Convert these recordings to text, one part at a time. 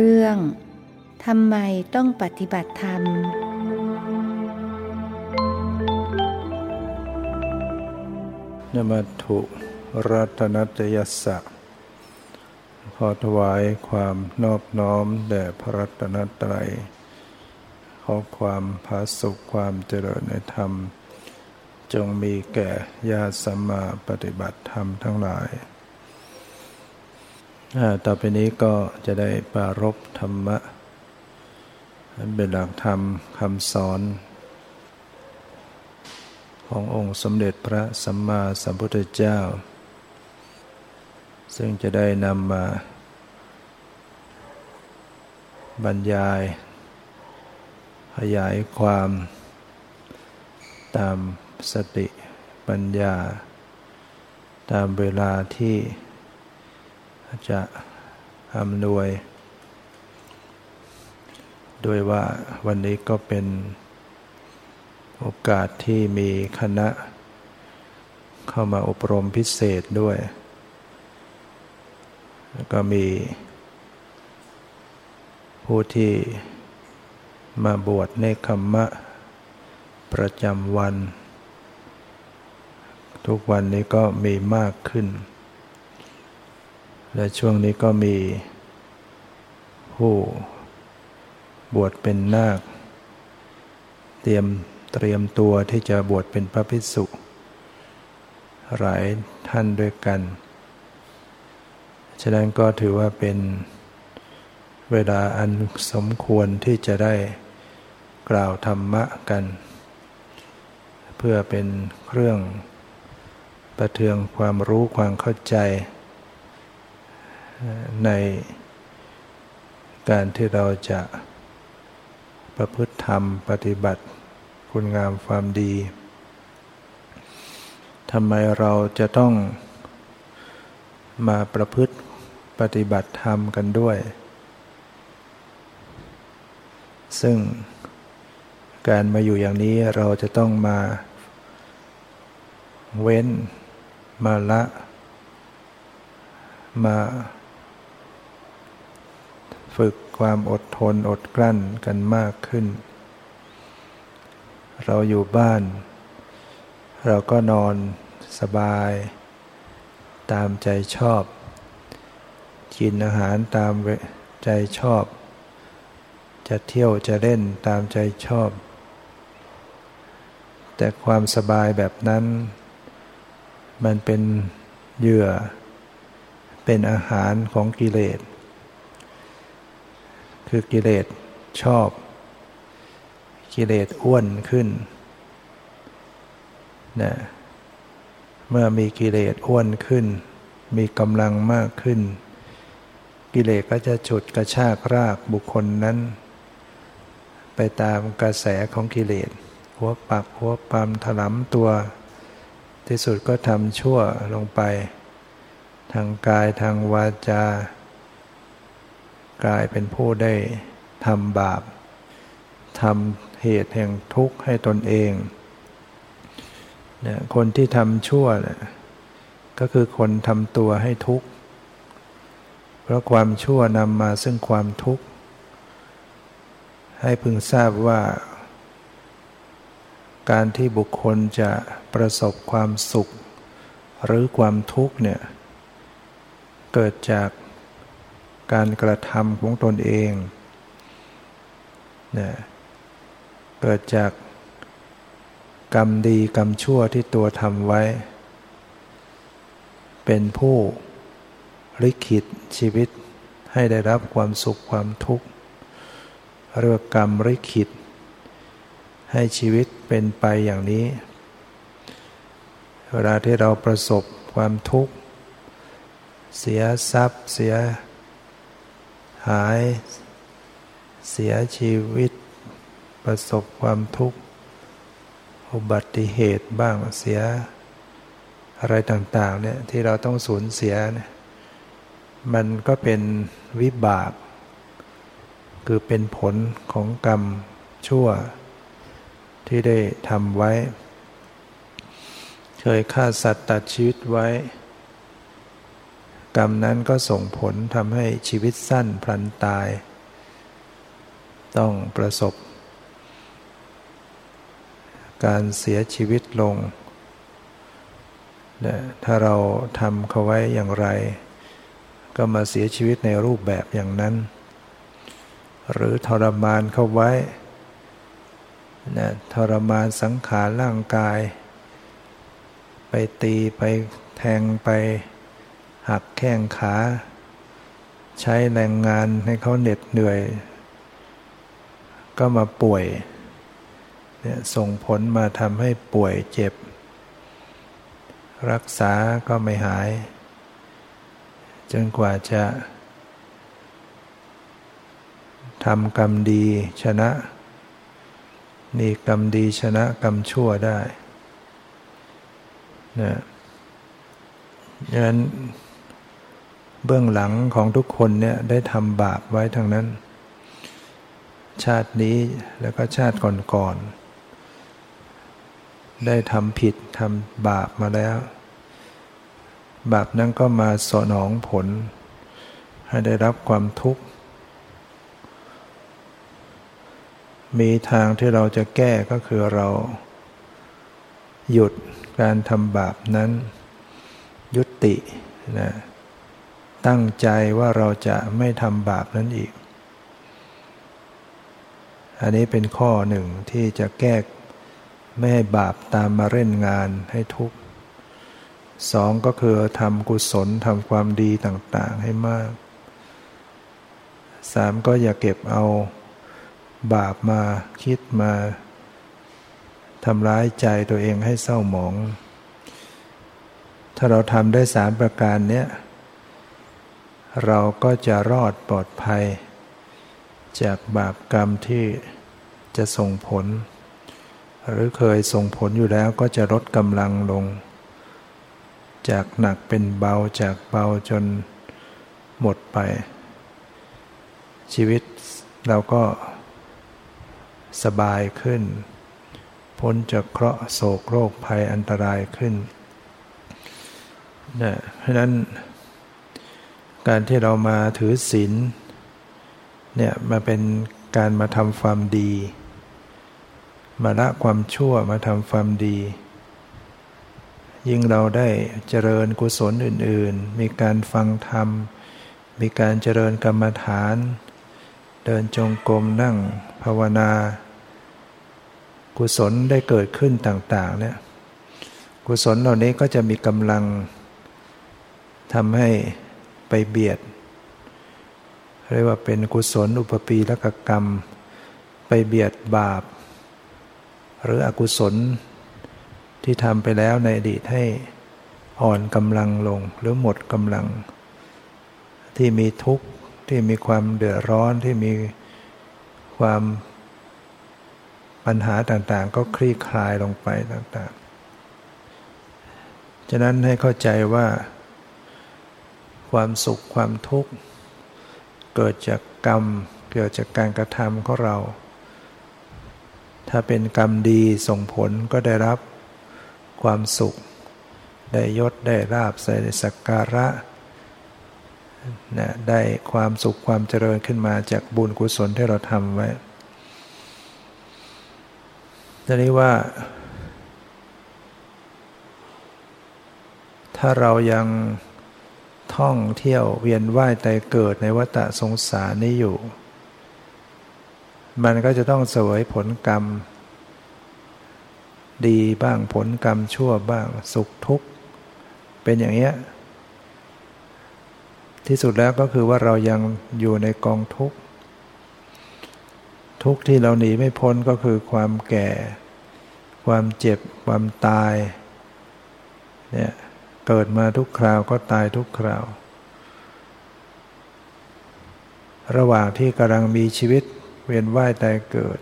เรื่องทำไมต้องปฏิบัติธรรม นมัถุรัตนัตยสะขอถวายความนอบน้อมแด่พระรัตนตรัย ขอความผาสุขความเจริญในธรรม จงมีแก่ญาติสัมมาปฏิบัติธรรมทั้งหลาย ต่อไปนี้ก็จะได้ปารบธรรมะเป็นหลักธรรมคำสอน ขององค์สมเด็จพระสัมมาสัมพุทธเจ้า ซึ่งจะได้นำมา บรรยาย ขยายความ ตามสติปัญญา ตามเวลาที่ จะอำนวย ด้วยว่าวันนี้ก็เป็นโอกาสที่มีคณะ เข้ามาอบรมพิเศษด้วย แล้วก็มี ผู้ที่มาบวชในคัมมะ ประจำวัน ทุกวันนี้ก็มีมากขึ้น และช่วงนี้ก็มี ผู้ บวชเป็นนาค เตรียมเตรียมตัวที่จะบวชเป็นพระภิกษุหลายท่านด้วยกัน ฉะนั้นก็ถือว่าเป็นเวลาอันสมควรที่จะได้กล่าวธรรมะกัน เพื่อเป็นเครื่องประเทืองความรู้ความเข้าใจ ในการที่เราจะประพฤติธรรมปฏิบัติคุณงามความดีทำไมเราจะต้องมาประพฤติปฏิบัติธรรมกันด้วย ซึ่งการมาอยู่อย่างนี้เราจะต้องมาเว้นมาละ มา ฝึกความอดทนอดกลั้นกันมากขึ้น เราอยู่บ้าน เราก็นอนสบาย ตามใจชอบ กินอาหารตามใจชอบ จะเที่ยวจะเล่นตามใจชอบ แต่ความสบายแบบนั้น มันเป็นเหยื่อ เป็นอาหารของกิเลส คือกิเลสชอบ กิเลสอ้วนขึ้นนะเมื่อมีกิเลสอ้วนขึ้น มีกำลังมากขึ้น กิเลสก็จะฉุดกระชากรากบุคคลนั้น ไปตามกระแสของกิเลสหัวปักหัวปัมถลำตัว ที่สุดก็ทำชั่วลงไป ทางกายทางวาจา กลายเป็นผู้ได้ทำบาปทำเหตุแห่งทุกข์ให้ตนเองเนี่ยคนที่ทำชั่วเนี่ยก็คือคนทำตัวให้ทุกข์ เพราะความชั่วนำมาซึ่งความทุกข์ ให้พึงทราบว่า การที่บุคคลจะประสบความสุข หรือความทุกข์เนี่ยเกิดจาก การกระทำของตนเองนะเกิดจากกรรมดีกรรมชั่วที่ตัวทำไว้ เป็นผู้ลิขิตชีวิตให้ได้รับความสุขความทุกข์เรียกกรรมลิขิต ให้ชีวิตเป็นไปอย่างนี้ เวลาที่เราประสบความทุกข์ เสียทรัพย์ เสีย หาย เสียชีวิต ประสบความทุกข์ อุบัติเหตุบ้างเสีย อะไรต่าง ๆ เนี่ยที่เราต้องสูญเสียเนี่ยมันก็เป็นวิบาก คือเป็นผลของกรรมชั่ว ที่ได้ทำไว้ เคยฆ่าสัตว์ตัดชีวิตไว้ กรรมนั้นก็ส่งผลทำให้ชีวิตสั้นพลันตาย ต้องประสบ การเสียชีวิตลง ถ้าเราทำเขาไว้อย่างไร ก็มาเสียชีวิตในรูปแบบอย่างนั้น หรือทรมานเขาไว้นะทรมานสังขารร่างกาย ไปตีไปแทงไป หักแข้งขา ใช้แรงงานให้เขาเหน็ดเหนื่อย ก็มาป่วยเนี่ยส่งผลมาทำให้ป่วยเจ็บ รักษาก็ไม่หาย จนกว่าจะทำกรรมดีชนะ นี่กรรมดีชนะกรรมชั่วได้นะดังนั้น เบื้องหลังของทุกคนเนี่ยได้ทำบาปไว้ทางนั้น ชาตินี้แล้วก็ชาติก่อนๆได้ทำผิดทำบาปมาแล้ว บาปนั้นก็มาสนองผล ให้ได้รับความทุกข์ มีทางที่เราจะแก้ก็คือเราหยุดการทำบาปนั้น ยุตินะ ตั้งใจว่าเราจะไม่ทำบาปนั้นอีก อันนี้เป็นข้อหนึ่งที่จะแก้ไม่ให้บาปตามมาเล่นงานให้ทุกข์สองก็คือทำกุศลทำความดีต่างๆให้มากสามก็อย่าเก็บเอาบาปมาคิดมาทำร้ายใจตัวเองให้เศร้าหมอง ถ้าเราทำได้สามประการเนี้ย เราก็จะรอดปลอดภัย จากบาปกรรมที่จะส่งผล หรือเคยส่งผลอยู่แล้วก็จะลดกำลังลง จากหนักเป็นเบาจากเบาจนหมดไป ชีวิตเราก็สบายขึ้น พ้นจากเคราะห์โศกโรคภัยอันตรายขึ้นนะเพราะนั้น การที่เรามาถือศีลเนี่ยมาเป็นการมาทำความดี มาละความชั่วมาทำความดี ยิ่งเราได้เจริญกุศลอื่น ๆ มีการฟังธรรม มีการเจริญกรรมฐาน เดินจงกรมนั่งภาวนา กุศลได้เกิดขึ้นต่าง ๆ เนี่ย กุศลเหล่านี้ก็จะมีกำลังทำให้ ไปเบียด เรียกว่าเป็นกุศลอุปปีละกกรรม ไปเบียดบาป หรืออกุศลที่ทำไปแล้วในอดีตให้อ่อนกำลังลงหรือหมดกำลัง ที่มีทุกข์ที่มีความเดือดร้อนที่มีความปัญหาต่างๆ ก็คลี่คลายลงไปต่างๆ ฉะนั้นให้เข้าใจว่า ความสุขความทุกข์ เกิดจากกรรม เกิดจากการกระทำของเรา ถ้าเป็นกรรมดีส่งผลก็ได้รับความสุข ได้ยศได้ราบใส่สักการะนะได้ความสุขความเจริญขึ้นมาจากบุญกุศลที่เราทำไว้ทีนี้ว่า ถ้าเรายัง ท่องเที่ยวเวียนว่ายแต่เกิดในวัฏสงสารนี้อยู่ มันก็จะต้องเสวยผลกรรม ดีบ้างผลกรรมชั่วบ้างสุขทุกข์ เป็นอย่างเงี้ยที่สุดแล้วก็คือว่าเรายังอยู่ในกองทุกข์ ทุกข์ที่เราหนีไม่พ้นก็คือความแก่ ความเจ็บ ความตายเนี่ย เกิดมาทุกคราวก็ตายทุกคราว ระหว่างที่กำลังมีชีวิตเวียนว่ายตายเกิด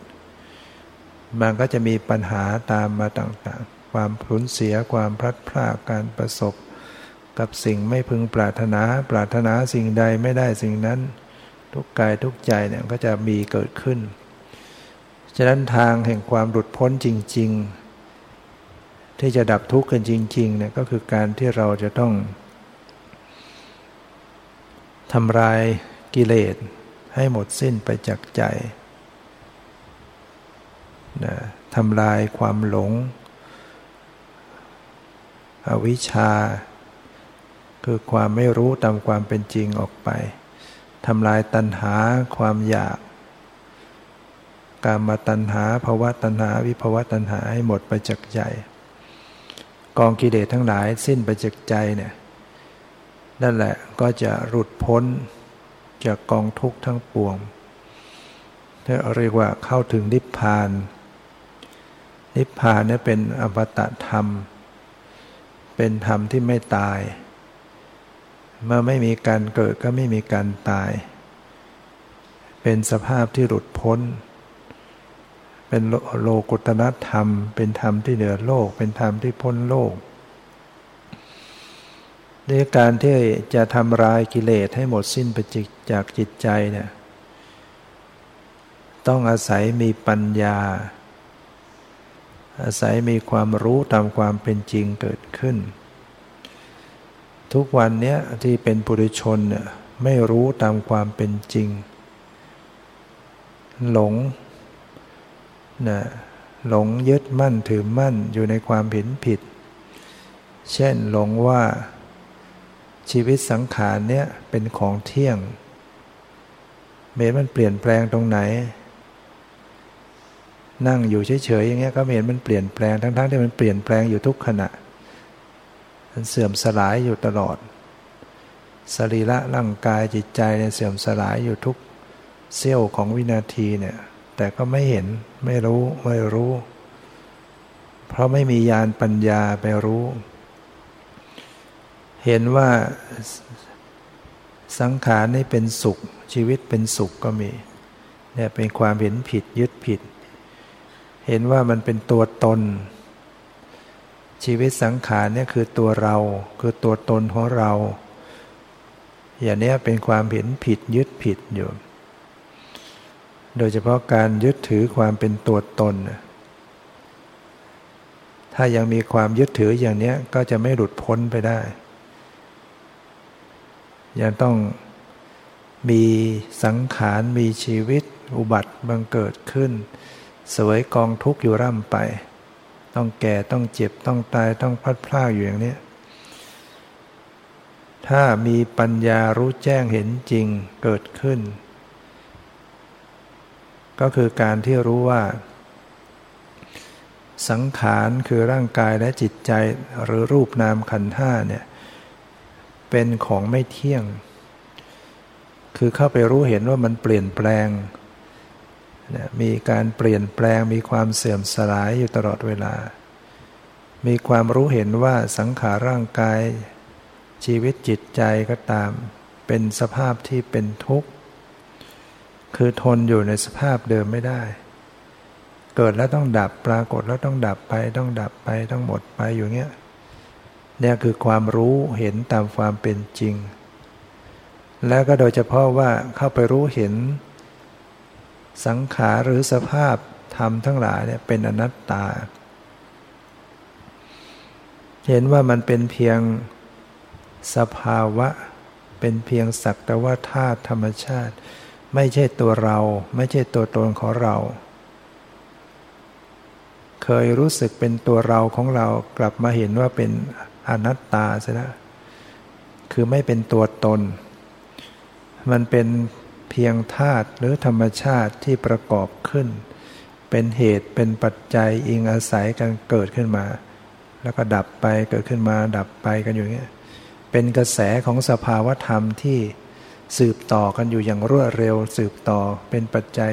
มันก็จะมีปัญหาตามมาต่างๆ ความผุนเสียความพลัดพรากการประสบ กับสิ่งไม่พึงปรารถนา ปรารถนาสิ่งใดไม่ได้สิ่งนั้น ทุกกายทุกใจเนี่ยก็จะมีเกิดขึ้น ฉะนั้นทางแห่งความหลุดพ้นจริง ๆ ที่จะดับทุกข์กันจริงๆเนี่ยก็คือการที่เราจะต้องทำลายกิเลสให้หมดสิ้นไปจากใจนะทำลายความหลง อวิชชา คือความไม่รู้ตามความเป็นจริงออกไปทำลายตัณหาความอยาก การมาตัณหาภาวะตัณหาวิภาวะตัณหาให้หมดไปจากใจ กองกิเลสทั้งหลายสิ้นไปจากใจเนี่ยนั่นแหละก็จะหลุดพ้นจากกองทุกข์ทั้งปวงที่เรียกว่าเข้าถึงนิพพาน นิพพานเนี่ยเป็นอมตะธรรม เป็นธรรมที่ไม่ตาย เมื่อไม่มีการเกิดก็ไม่มีการตาย เป็นสภาพที่หลุดพ้น เป็นโลกุตนธรรม เป็นธรรมที่เหนือโลก เป็นธรรมที่พ้นโลกด้วยการที่จะทำลายกิเลสให้หมดสิ้นไปจากจิตใจเนี่ยต้องอาศัยมีปัญญา อาศัยมีความรู้ตามความเป็นจริงเกิดขึ้น ทุกวันเนี้ยที่เป็นปุถุชนเนี่ยไม่รู้ตามความเป็นจริง หลง นะหลงยึดมั่นถือมั่นอยู่ในความเห็นผิด เช่นหลงว่าชีวิตสังขารเนี่ยเป็นของเที่ยงเมตมันเปลี่ยนแปลงตรงไหน นั่งอยู่เฉยๆอย่างเงี้ยก็เห็นมันเปลี่ยนแปลงทั้งๆที่มันเปลี่ยนแปลงอยู่ทุกขณะ มันเสื่อมสลายอยู่ตลอด สรีระร่างกายจิตใจเนี่ยเสื่อมสลายอยู่ทุกเสี้ยวของวินาทีเนี่ย แต่ก็ไม่เห็นไม่รู้ไม่รู้ เพราะไม่มียานปัญญาไปรู้ เห็นว่าสังขารนี่เป็นสุข ชีวิตเป็นสุขก็มีเนี่ยเป็นความเห็นผิดยึดผิด เห็นว่ามันเป็นตัวตน ชีวิตสังขารเนี่ยคือตัวเรา คือตัวตนของเรา อย่างนี้เป็นความเห็นผิดยึดผิดอยู่ โดยเฉพาะการยึดถือความเป็นตัวตน ถ้ายังมีความยึดถืออย่างนี้ก็จะไม่หลุดพ้นไปได้ ยังต้องมีสังขารมีชีวิตอุบัติบังเกิดขึ้น สวยกองทุกข์อยู่ร่ำไป ต้องแก่ต้องเจ็บต้องตายต้องพัดพลาดอยู่อย่างนี้ ถ้ามีปัญญารู้แจ้งเห็นจริงเกิดขึ้น ก็คือการที่รู้ว่า สังขารคือร่างกายและจิตใจหรือรูปนามขันธ์ห้าเนี่ยเป็นของไม่เที่ยง คือเข้าไปรู้เห็นว่ามันเปลี่ยนแปลงมีการเปลี่ยนแปลงมีความเสื่อมสลายอยู่ตลอดเวลา มีความรู้เห็นว่าสังขารร่างกาย ชีวิตจิตใจก็ตาม เป็นสภาพที่เป็นทุกข์ คือทนอยู่ในสภาพเดิมไม่ได้ เกิดแล้วต้องดับปรากฏแล้วต้องดับไป ต้องดับไปต้องหมดไปอยู่เงี้ยเนี่ยคือความรู้เห็นตามความเป็นจริง แล้วก็โดยเฉพาะว่าเข้าไปรู้เห็น สังขารหรือสภาพธรรมทั้งหลายเนี่ยเป็นอนัตตา เห็นว่ามันเป็นเพียงสภาวะ เป็นเพียงสักแต่ว่าธาตุธรรมชาติ ไม่ใช่ตัวเรา ไม่ใช่ตัวตนของเรา เคยรู้สึกเป็นตัวเราของเรากลับมาเห็นว่าเป็นอนัตตาซะแล้วคือไม่เป็นตัวตน มันเป็นเพียงธาตุหรือธรรมชาติที่ประกอบขึ้น เป็นเหตุเป็นปัจจัยอิงอาศัยกันเกิดขึ้นมา แล้วก็ดับไปเกิดขึ้นมาดับไปกันอยู่เงี้ยเป็นกระแสของสภาวธรรมที่ สืบต่อกันอยู่อย่างรวดเร็ว สืบต่อเป็นปัจจัย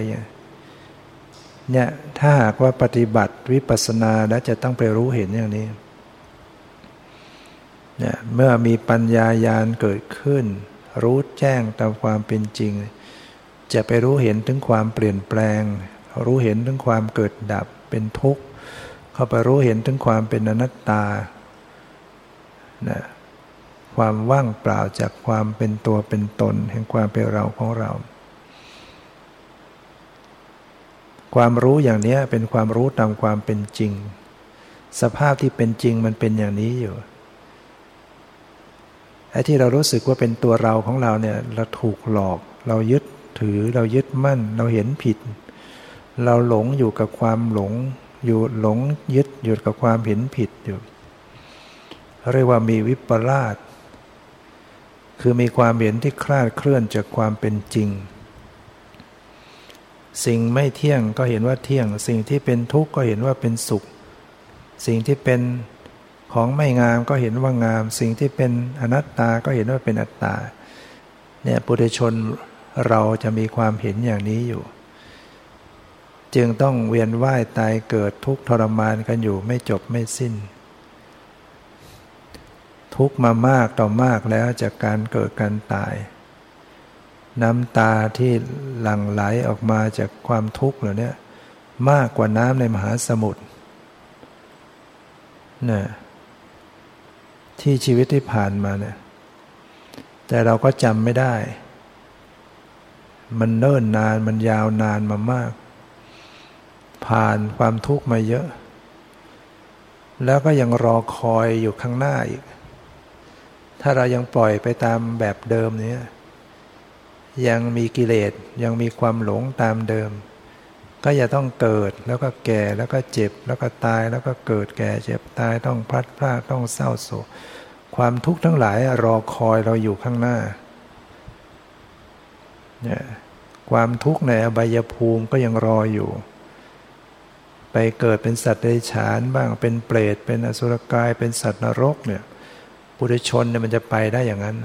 เนี่ยถ้าหากว่าปฏิบัติวิปัสสนาแล้วจะต้องไปรู้เห็นอย่างนี้เนี่ยเมื่อมีปัญญายาณเกิดขึ้น รู้แจ้งตามความเป็นจริง จะไปรู้เห็นถึงความเปลี่ยนแปลง รู้เห็นถึงความเกิดดับเป็นทุกข์ เข้าไปรู้เห็นถึงความเป็นอนัตตานะ ความว่างเปล่าจากความเป็นตัวเป็นตน แห่งความเป็นเราของเรา ความรู้อย่างนี้เป็นความรู้ตามความเป็นจริง สภาพที่เป็นจริงมันเป็นอย่างนี้อยู่ไอ้ที่เรารู้สึกว่าเป็นตัวเราของเราเนี่ยเราถูกหลอก เรายึดถือเรายึดมั่น เราเห็นผิด เราหลงอยู่กับความหลง อยู่หลงยึดอยู่กับความเห็นผิดอยู่เรียกว่ามีวิปลาส คือมีความเห็นที่คลาดเคลื่อนจากความเป็นจริง สิ่งไม่เที่ยงก็เห็นว่าเที่ยง สิ่งที่เป็นทุกข์ก็เห็นว่าเป็นสุข สิ่งที่เป็นของไม่งามก็เห็นว่างาม สิ่งที่เป็นอนัตตาก็เห็นว่าเป็นอัตตาเนี่ยปุถุชนเราจะมีความเห็นอย่างนี้อยู่ จึงต้องเวียนว่ายตายเกิดทุกข์ทรมานกันอยู่ไม่จบไม่สิ้น ทุกมามากต่อมากแล้วจากการเกิดการตาย น้ำตาที่หลั่งไหลออกมาจากความทุกข์เหล่านี้มากกว่าน้ำในมหาสมุทรนะที่ชีวิตที่ผ่านมาเนี่ยแต่เราก็จำไม่ได้ มันเนิ่นนานมันยาวนานมามาก ผ่านความทุกข์มาเยอะ แล้วก็ยังรอคอยอยู่ข้างหน้าอีก ถ้าเรายังปล่อยไปตามแบบเดิมนี้ยังมีกิเลสยังมีความหลงตามเดิม ก็จะต้องเกิดแล้วก็แก่แล้วก็เจ็บแล้วก็ตายแล้วก็เกิดแก่เจ็บตายต้องพลัดพรากต้องเศร้าโศกความทุกข์ทั้งหลายรอคอยเราอยู่ข้างหน้าเนี่ยความทุกข์ในอบายภูมิก็ยังรออยู่ ไปเกิดเป็นสัตว์เดรัจฉานบ้างเป็นเปรตเป็นอสุรกายเป็นสัตว์นรกเนี่ย ปุถุชนเนี่ยมันจะไปได้อย่างนั้น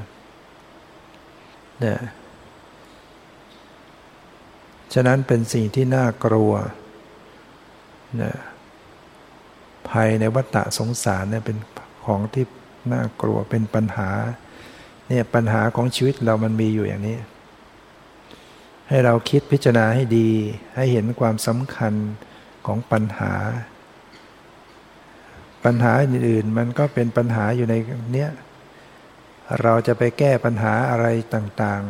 เนี่ยฉะนั้นเป็นสิ่งที่น่ากลัวนะภัยในวัฏฏะสงสารเนี่ยเป็นของที่น่ากลัวเป็นปัญหาเนี่ยปัญหาของชีวิตเรามันมีอยู่อย่างนี้ ให้เราคิดพิจารณาให้ดี ให้เห็นความสำคัญของปัญหา ปัญหาอื่นๆ มันก็เป็นปัญหาอยู่ในเนี้ยเราจะไปแก้ปัญหาอะไรต่าง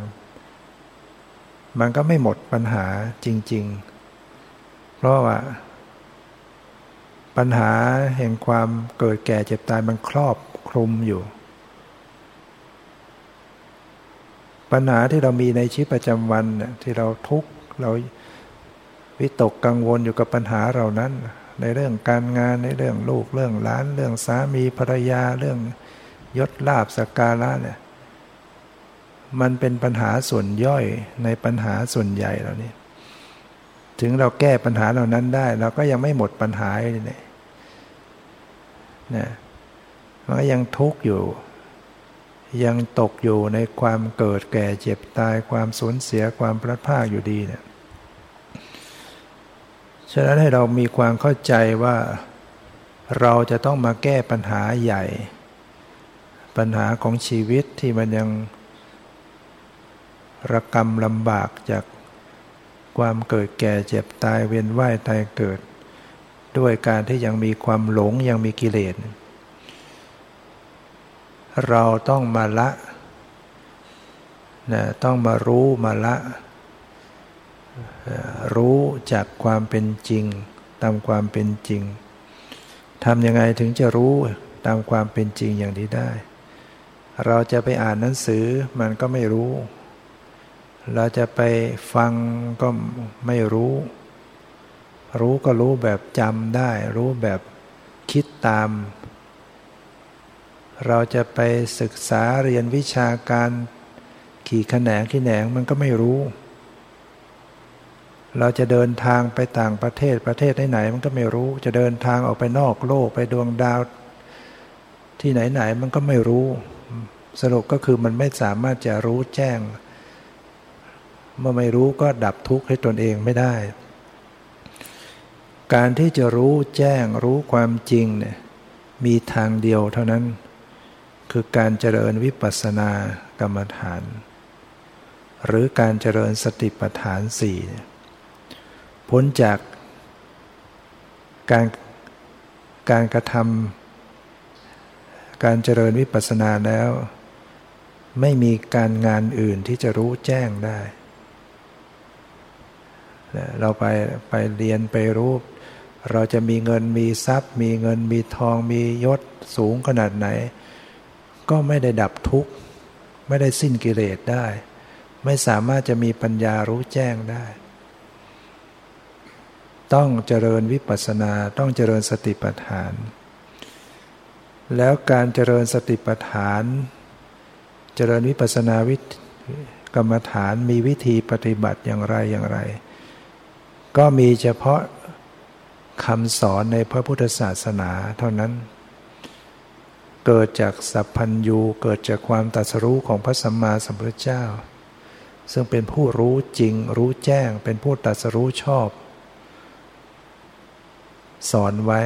ๆ มันก็ไม่หมดปัญหาจริง ๆ เพราะว่า ปัญหาแห่งความเกิดแก่เจ็บตายมันครอบคลุมอยู่ ปัญหาที่เรามีในชีวิตประจำวันที่เราทุกข์เราวิตกกังวลอยู่กับปัญหาเรานั้น ในเรื่องการงานในเรื่องลูกเรื่องหลาน เรื่องสามีภรรยาเรื่องยศลาบสกการะเนี่ยมันเป็นปัญหาส่วนย่อยในปัญหาส่วนใหญ่เหล่านี้ถึงเราแก้ปัญหาเหล่านั้นได้ เราก็ยังไม่หมดปัญหาเลยเนี่ยนะมันก็ยังทุกข์อยู่ ยังตกอยู่ในความเกิดแก่เจ็บตายความสูญเสียความพลัดพรากอยู่ดีเนี่ย ฉะนั้นให้เรามีความเข้าใจว่าเราจะต้องมาแก้ปัญหาใหญ่ ปัญหาของชีวิตที่มันยังระกรรมลำบากจากความเกิดแก่เจ็บตายเวียนว่ายตายเกิด ด้วยการที่ยังมีความหลงยังมีกิเลสเราต้องมาละนะต้องมารู้มาละ รู้จากความเป็นจริง ตามความเป็นจริงทำยังไงถึงจะรู้ตามความเป็นจริงอย่างนี้ได้ เราจะไปอ่านหนังสือมันก็ไม่รู้ เราจะไปฟังก็ไม่รู้ รู้ก็รู้แบบจำได้ รู้แบบคิดตาม เราจะไปศึกษาเรียนวิชาการ ขี่ขแนงขี่แหนงมันก็ไม่รู้ เราจะเดินทางไปต่างประเทศประเทศไหนๆมันก็ไม่รู้ จะเดินทางออกไปนอกโลกไปดวงดาว ที่ไหนๆมันก็ไม่รู้ สรุปก็คือมันไม่สามารถจะรู้แจ้ง เมื่อไม่รู้ก็ดับทุกข์ให้ตนเองไม่ได้ การที่จะรู้แจ้งรู้ความจริงเนี่ยมีทางเดียวเท่านั้น คือการเจริญวิปัสสนากรรมฐาน หรือการเจริญสติปัฏฐานสี่ พ้นจากการการกระทำการเจริญวิปัสสนาแล้ว ไม่มีการงานอื่นที่จะรู้แจ้งได้ เราไปไปเรียนไปรู้เราจะมีเงินมีทรัพย์ มีเงินมีทองมียศสูงขนาดไหน ก็ไม่ได้ดับทุกข์ ไม่ได้สิ้นกิเลสได้ ไม่สามารถจะมีปัญญารู้แจ้งได้ ต้องเจริญวิปัสสนาต้องเจริญสติปัฏฐาน แล้วการเจริญสติปัฏฐาน เจริญวิปัสสนาวิกรรมฐานมีวิธีปฏิบัติอย่างไรอย่างไร ก็มีเฉพาะคำสอนในพระพุทธศาสนาเท่านั้น เกิดจากสัพพัญญูเกิดจากความตรัสรู้ของพระสัมมาสัมพุทธเจ้า ซึ่งเป็นผู้รู้จริงรู้แจ้งเป็นผู้ตรัสรู้ชอบ สอนไว้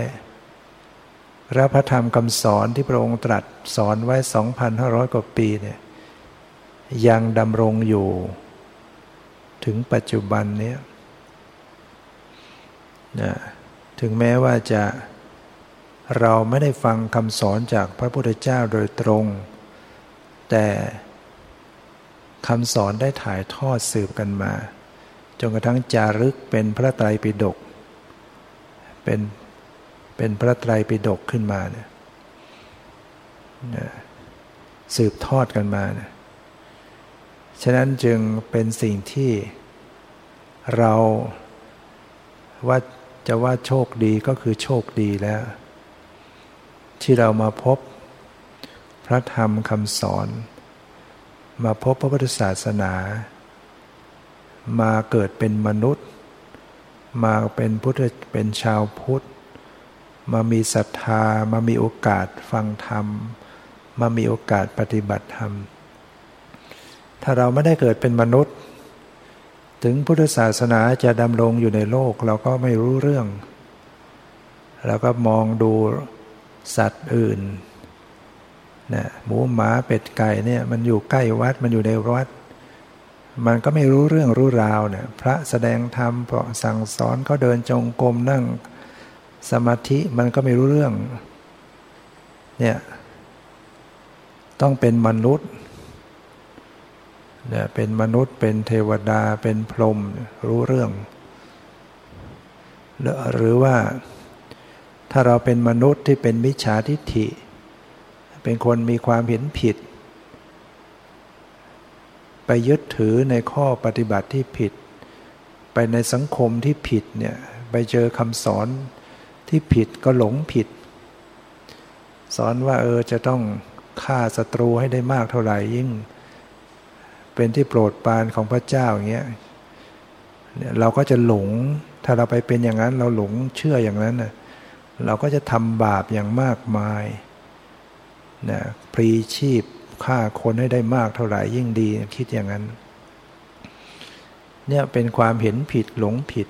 พระพระธรรมคำสอนที่พระองค์ตรัสสอนไว้ 2,500 กว่าปีเนี่ยยังดำรงอยู่ ถึงปัจจุบันนี้นะถึงแม้ว่าจะเราไม่ได้ฟังคำสอนจากพระพุทธเจ้าโดยตรง แต่คำสอนได้ถ่ายทอดสืบกันมา จนกระทั่งจารึกเป็นพระไตรปิฎก เป็นเป็นพระไตรปิฎกขึ้นมาเนี่ยสืบทอดกันมาเนี่ยฉะนั้นจึงเป็นสิ่งที่เราว่าจะว่าโชคดีก็คือโชคดีแล้ว ที่เรามาพบพระธรรมคำสอน มาพบพระพุทธศาสนา มาเกิดเป็นมนุษย์ มาเป็นพุทธเป็นชาวพุทธ มามีศรัทธา มามีโอกาสฟังธรรม มามีโอกาสปฏิบัติธรรม ถ้าเราไม่ได้เกิดเป็นมนุษย์ ถึงพุทธศาสนาจะดำรงอยู่ในโลกเราก็ไม่รู้เรื่อง เราก็มองดูสัตว์อื่นนะหมูหมาเป็ดไก่เนี่ยมันอยู่ใกล้วัดมันอยู่ในวัด มันก็ไม่รู้เรื่องรู้ราวเนี่ยพระแสดงธรรมเพราะสั่งสอนเขาเดินจงกรมนั่งสมาธิมันก็ไม่รู้เรื่องเนี่ยต้องเป็นมนุษย์เนี่ยเป็นมนุษย์เป็นเทวดาเป็นพรหมรู้เรื่อง หรือว่าถ้าเราเป็นมนุษย์ที่เป็นมิจฉาทิฏฐิ เป็นคนมีความเห็นผิด ไปยึดถือในข้อปฏิบัติที่ผิด ไปในสังคมที่ผิดเนี่ยไปเจอคำสอนที่ผิดก็หลงผิด สอนว่าเออจะต้องฆ่าศัตรูให้ได้มากเท่าไหร่ยิ่ง เป็นที่โปรดปรานของพระเจ้าอย่างเงี้ยเราก็จะหลง ถ้าเราไปเป็นอย่างนั้น เราหลงเชื่ออย่างนั้นนะเราก็จะทำบาปอย่างมากมายนะพรีชีพ ฆ่าคนให้ได้มากเท่าไหร่ยิ่งดีคิดอย่างนั้น เนี่ยเป็นความเห็นผิดหลงผิด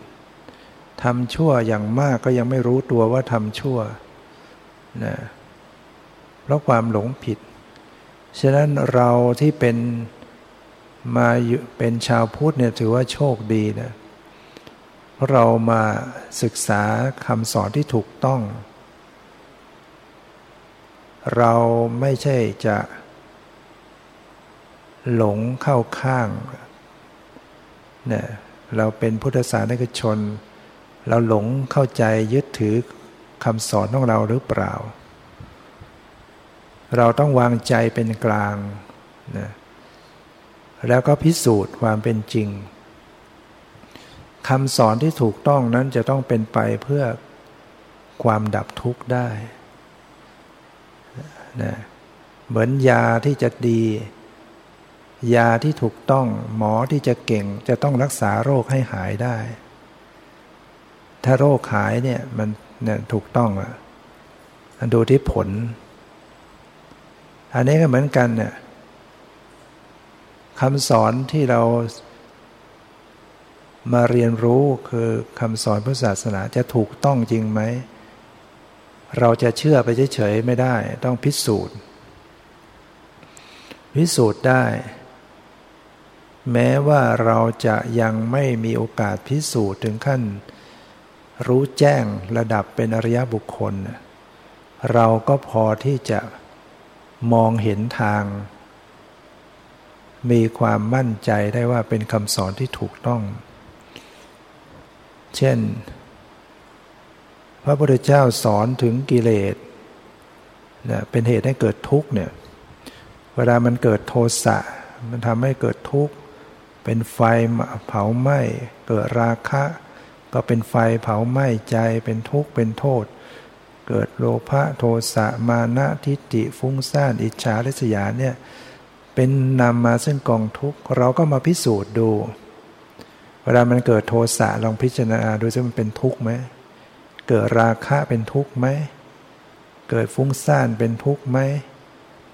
ทำชั่วอย่างมากก็ยังไม่รู้ตัวว่าทำชั่วนะเพราะความหลงผิด ฉะนั้นเราที่เป็นมาเป็นชาวพุทธเนี่ยถือว่าโชคดีนะเพราะเรามาศึกษาคำสอนที่ถูกต้อง เราไม่ใช่จะ หลงเข้าข้างเนี่ยเราเป็นพุทธศาสนิกชน เราหลงเข้าใจยึดถือคำสอนของเราหรือเปล่า เราต้องวางใจเป็นกลางนะแล้วก็พิสูจน์ความเป็นจริงคำสอนที่ถูกต้องนั้นจะต้องเป็นไปเพื่อความดับทุกข์ได้นะเหมือนยาที่จะดี ยาที่ถูกต้องหมอที่จะเก่งจะต้องรักษาโรคให้หายได้ ถ้าโรคหายเนี่ยมันเนี่ยถูกต้องอะดูที่ผล อันนี้ก็เหมือนกันเนี่ยคำสอนที่เรามาเรียนรู้คือคำสอนพุทธศาสนาจะถูกต้องจริงไหม เราจะเชื่อไปเฉยๆไม่ได้ ต้องพิสูจน์ พิสูจน์ได้ แม้ว่าเราจะยังไม่มีโอกาสพิสูจน์ถึงขั้น รู้แจ้งระดับเป็นอริยบุคคล เราก็พอที่จะมองเห็นทาง มีความมั่นใจได้ว่าเป็นคำสอนที่ถูกต้อง เช่น พระพุทธเจ้าสอนถึงกิเลสนะเป็นเหตุให้เกิดทุกข์เนี่ย เวลามันเกิดโทสะ มันทำให้เกิดทุกข์ เป็นไฟเผาไหม้เกิดราคะ ก็เป็นไฟเผาไหม้ใจเป็นทุกข์เป็นโทษ เกิดโลภะโทสะมานะทิฏฐิฟุ้งซ่านอิจฉาริษยาเนี่ยเป็นนำมาซึ่งกองทุกข์เราก็มาพิสูจน์ดู เวลามันเกิดโทสะลองพิจารณาดูซิมันเป็นทุกข์ไหมเกิดราคะเป็นทุกข์ไหมเกิดฟุ้งซ่านเป็นทุกข์ไหม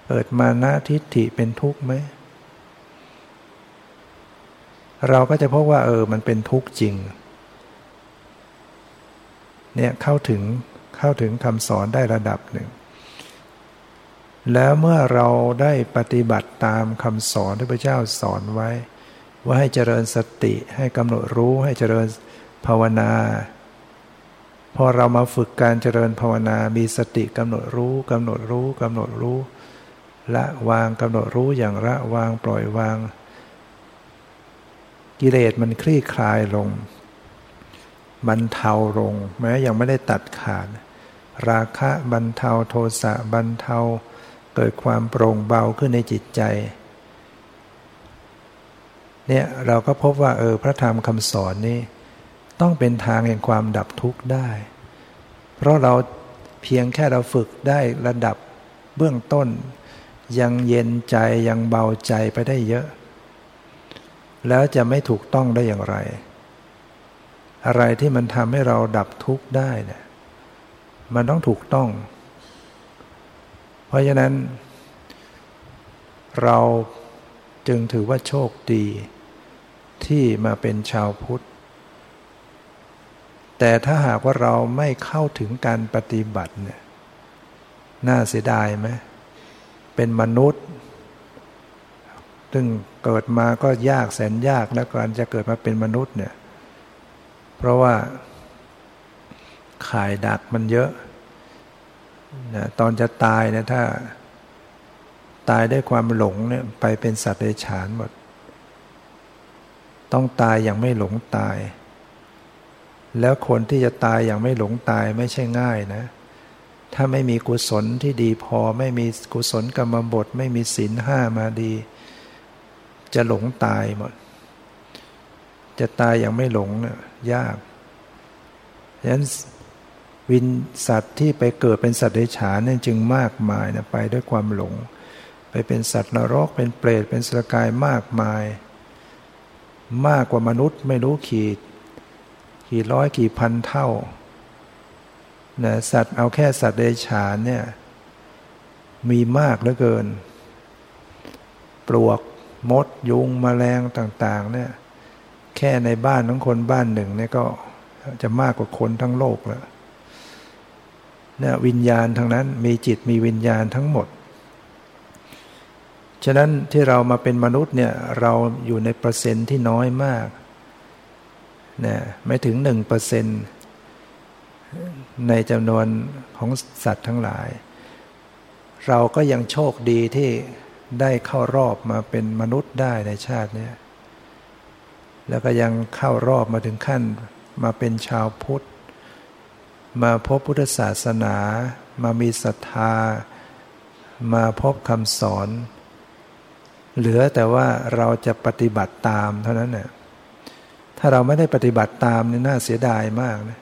เกิดมานะทิฏฐิเป็นทุกข์ไหม เราก็จะพบว่าเออมันเป็นทุกข์จริงเนี่ยเข้าถึงเข้าถึงคำสอนได้ระดับหนึ่ง แล้วเมื่อเราได้ปฏิบัติตามคำสอนที่พระเจ้าสอนไว้ ว่าให้เจริญสติให้กำหนดรู้ให้เจริญภาวนา พอเรามาฝึกการเจริญภาวนา มีสติกำหนดรู้กำหนดรู้กำหนดรู้ ละวางกำหนดรู้อย่างละวางปล่อยวาง กิเลสมันคลี่คลายลงบรรเทาลง แม้ยังไม่ได้ตัดขาด ราคะบรรเทาโทสะบรรเทาเกิดความโปร่งเบาขึ้นในจิตใจเนี่ยเราก็พบว่าเออพระธรรมคำสอนนี่ต้องเป็นทางแห่งความดับทุกข์ได้ เพราะเราเพียงแค่เราฝึกได้ระดับเบื้องต้น ยังเย็นใจยังเบาใจไปได้เยอะ แล้วจะไม่ถูกต้องได้อย่างไร อะไรที่มันทำให้เราดับทุกข์ได้เนี่ยมันต้องถูกต้อง เพราะฉะนั้น เราจึงถือว่าโชคดี ที่มาเป็นชาวพุทธ แต่ถ้าหากว่าเราไม่เข้าถึงการปฏิบัติเนี่ยน่าเสียดายไหมเป็นมนุษย์ ซึ่งเกิดมาก็ยากแสนยากแล้วการจะเกิดมาเป็นมนุษย์เนี่ย เพราะว่าข่ายดักมันเยอะนะตอนจะตายเนี่ยถ้า ตายด้วยความหลงเนี่ยไปเป็นสัตว์เดรัจฉานหมด ต้องตายอย่างไม่หลงตาย แล้วคนที่จะตายอย่างไม่หลงตายไม่ใช่ง่ายนะ ถ้าไม่มีกุศลที่ดีพอไม่มีกุศลกรรมบท ไม่มีศีลห้ามาดี จะหลงตายหมด จะตายอย่างไม่หลงเนะี่ยยากฉะนั้นวินสัตว์ที่ไปเกิดเป็นสัตว์เดรัจฉานนี่จึงมากมายนะไปด้วยความหลง ไปเป็นสัตว์นรก เป็นเปรตเป็นสกายมากมาย มากกว่ามนุษย์ไม่รู้ขีด กี่ร้อยกี่พันเท่านะสัตว์เอาแค่สัตว์เดรัจฉานเนี่ยมีมากเหลือเกิน ปลวก มดยุงมแมลงต่าง ๆ เนี่ย แค่ในบ้านของคนบ้านหนึ่งเนี่ยก็จะมากกว่าคนทั้งโลกแล้วเนี่ยวิญญาณทั้งนั้นมีจิตมีวิญญาณทั้งหมด ฉะนั้นที่เรามาเป็นมนุษย์เนี่ยเราอยู่ในเปอร์เซ็นต์ที่น้อยมากนะไม่ถึงหนึ่งเปอร์เซ็นต์ในจำนวนของสัตว์ทั้งหลาย เราก็ยังโชคดีที่ ได้เข้ารอบมาเป็นมนุษย์ได้ในชาตินี้แล้วก็ยังเข้ารอบมาถึงขั้นมาเป็นชาวพุทธ มาพบพุทธศาสนา มามีศรัทธา มาพบคำสอน เหลือแต่ว่าเราจะปฏิบัติตามเท่านั้นเนี่ยถ้าเราไม่ได้ปฏิบัติตามนี่น่าเสียดายมากนะ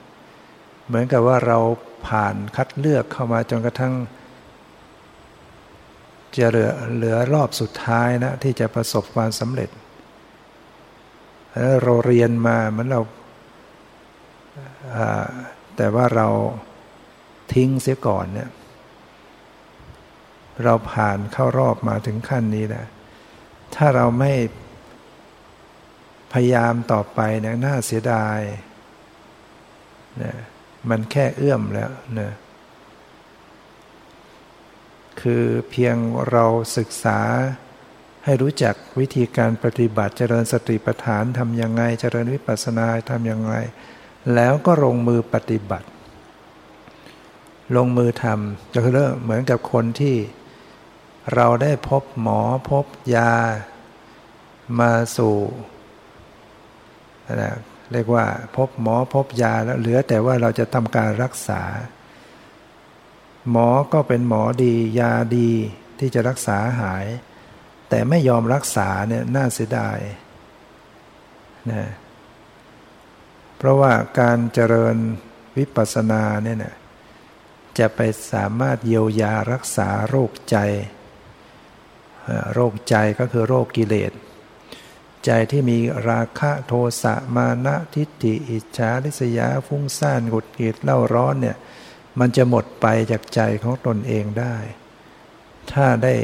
เหมือนกับว่าเราผ่านคัดเลือกเข้ามาจนกระทั่ง จะเหลือเหลือรอบสุดท้ายนะที่จะประสบความสำเร็จเราเรียนมาเหมือนเราแต่ว่าเราทิ้งเสียก่อนเนี่ยเราผ่านเข้ารอบมาถึงขั้นนี้แล้วถ้าเราไม่พยายามต่อไปเนี่ยน่าเสียดายนะมันแค่เอื้อมแล้วนะ คือเพียงเราศึกษา ให้รู้จักวิธีการปฏิบัติเจริญสติปัฏฐานทำยังไง เจริญวิปัสสนาทำยังไง แล้วก็ลงมือปฏิบัติ ลงมือทำจะเริ่มเหมือนกับคนที่เราได้พบหมอพบยา มาสู่นะเรียกว่าพบหมอพบยาแล้วเหลือแต่ว่าเราจะทำการรักษา หมอก็เป็นหมอดี ยาดีที่จะรักษาหาย แต่ไม่ยอมรักษาเนี่ยน่าเสียดายนะเพราะว่าการเจริญวิปัสสนาเนี่ยนะจะไปสามารถเยียวยารักษาโรคใจ โรคใจก็คือโรคกิเลส ใจที่มีราคะโทสะมานะทิฏฐิอิจฉาริษยาฟุ้งซ่านหงุดหงิดเล่าร้อนเนี่ย มันจะหมดไปจากใจของตนเองได้ ถ้าได้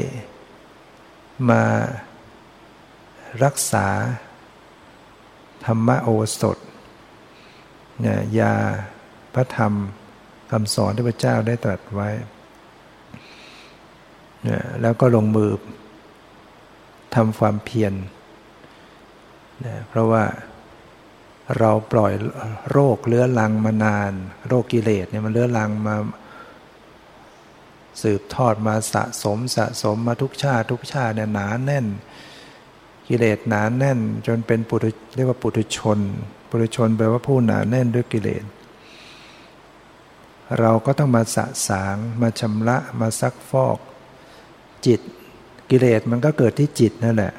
มารักษา ธรรมโอสถเนี่ยยาพระธรรมคำสอนที่พระเจ้าได้ตรัสไว้เนี่ยแล้วก็ลงมือทำความเพียรนี่ยเพราะว่า เราปล่อยโรคเลื้อรังมานาน โรคกิเลสเนี่ยมันเลื้อรังมา สืบทอดมาสะสมสะสมมาทุกชาติทุกชาติเนี่ยหนาแน่น กิเลสหนาแน่น จนเป็นปุถุเรียกว่าปุถุชน ปุถุชนแปลว่าผู้หนาแน่นด้วยกิเลสเราก็ต้องมาสะสางมาชำระมาซักฟอก จิต กิเลสมันก็เกิดที่จิตนั่นแหละ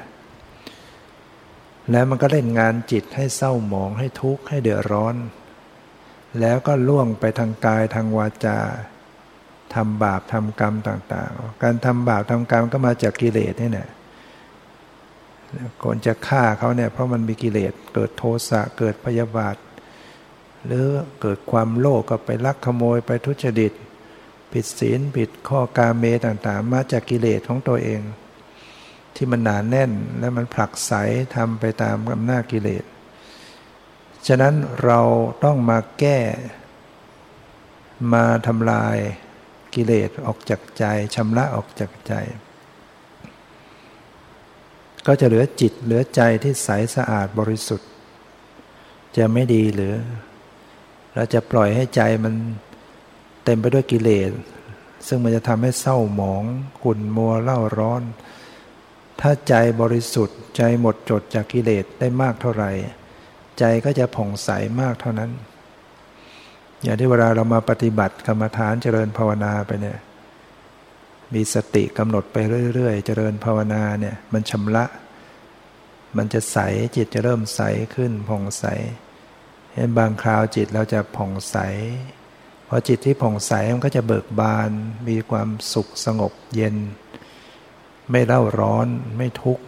แล้วมันก็เล่นงานจิตให้เศร้าหมองให้ทุกข์ให้เดือดร้อน แล้วก็ล่วงไปทางกายทางวาจาทำบาปทำกรรมต่าง ๆ การทำบาปทำกรรมก็มาจากกิเลสนี่แหละคนจะฆ่าเขาเนี่ยเพราะมันมีกิเลสเกิดโทสะเกิดพยาบาท หรือเกิดความโลภกก็ไปลักขโมยไปทุจริต ผิดศีลผิดข้อกาเมต่างๆ มาจากกิเลสของตัวเอง ที่มันหนานแน่นและมันผลักไสทำไปตามอำนาจกิเลส ฉะนั้นเราต้องมาแก้ มาทำลายกิเลสออกจากใจชำระออกจากใจ ก็จะเหลือจิตเหลือใจที่ใสสะอาดบริสุทธิ์ จะไม่ดีหรือ เราจะปล่อยให้ใจมันเต็มไปด้วยกิเลส ซึ่งมันจะทำให้เศร้าหมองขุ่นมัวเล่าร้อน ถ้าใจบริสุทธิ์ใจหมดจดจากกิเลสได้มากเท่าไหร่ ใจก็จะผ่องใสมากเท่านั้น อย่างที่เวลาเรามาปฏิบัติกรรมฐานเจริญภาวนาไปเนี่ยมีสติกำหนดไปเรื่อยๆ เจริญภาวนาเนี่ยมันชำระ มันจะใสจิตจะเริ่มใสขึ้นผ่องใสเห็นบางคราวจิตเราจะผ่องใสพอจิตที่ผ่องใสมันก็จะเบิกบาน มีความสุขสงบเย็น ไม่เล่าร้อนไม่ทุกข์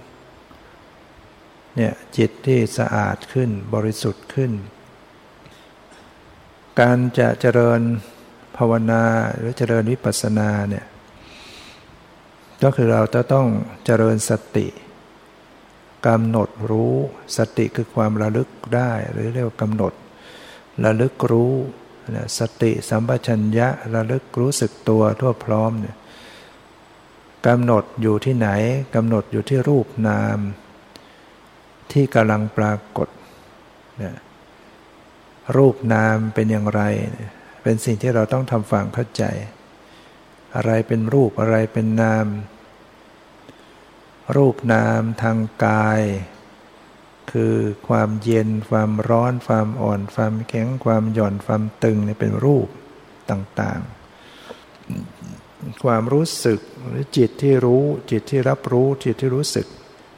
เนี่ยจิตที่สะอาดขึ้นบริสุทธิ์ขึ้น การจะเจริญภาวนาหรือเจริญวิปัสสนาเนี่ยก็คือเราจะต้องเจริญสติกำหนดรู้สติคือความระลึกได้หรือเรียกว่ากำหนด ระลึกรู้สติสัมปชัญญะระลึกรู้สึกตัวทั่วพร้อมเนี่ย กำหนดอยู่ที่ไหนกำหนดอยู่ที่รูปนาม ที่กำลังปรากฏเนี่ยรูปนามเป็นอย่างไร เป็นสิ่งที่เราต้องทำฟังเข้าใจ อะไรเป็นรูปอะไรเป็นนาม รูปนามทางกาย คือความเย็นความร้อน ความอ่อน ความแข็งความหย่อนความตึงเนี่ยเป็นรูปต่าง ๆ ความรู้สึกหรือจิตที่รู้ จิตที่รับรู้จิตที่รู้สึก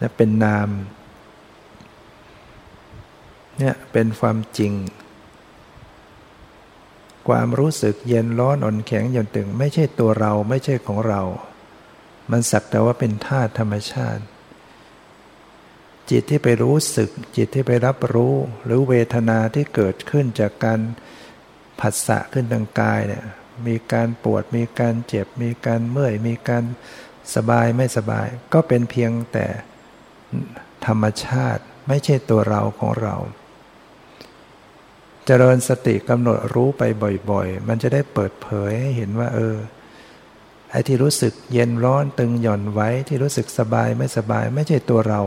นี่เป็นนามเนี่ยเป็นความจริง ความรู้สึกเย็นร้อนอ่อนแข็งหย่อนตึง ไม่ใช่ตัวเราไม่ใช่ของเรา มันสักแต่ว่าเป็นธาตุธรรมชาติ จิตที่ไปรู้สึก จิตที่ไปรับรู้ หรือเวทนาที่เกิดขึ้นจากการผัสสะขึ้นทางกายเนี่ย มีการปวด มีการเจ็บ มีการเมื่อย มีการสบายไม่สบาย ก็เป็นเพียงแต่ธรรมชาติไม่ใช่ตัวเราของเรา เจริญสติกำหนดรู้ไปบ่อยๆ มันจะได้เปิดเผยให้เห็นว่า เออไอ้ที่รู้สึกเย็นร้อนตึงหย่อนไว้ที่รู้สึกสบายไม่สบาย ไม่ใช่ตัวเรา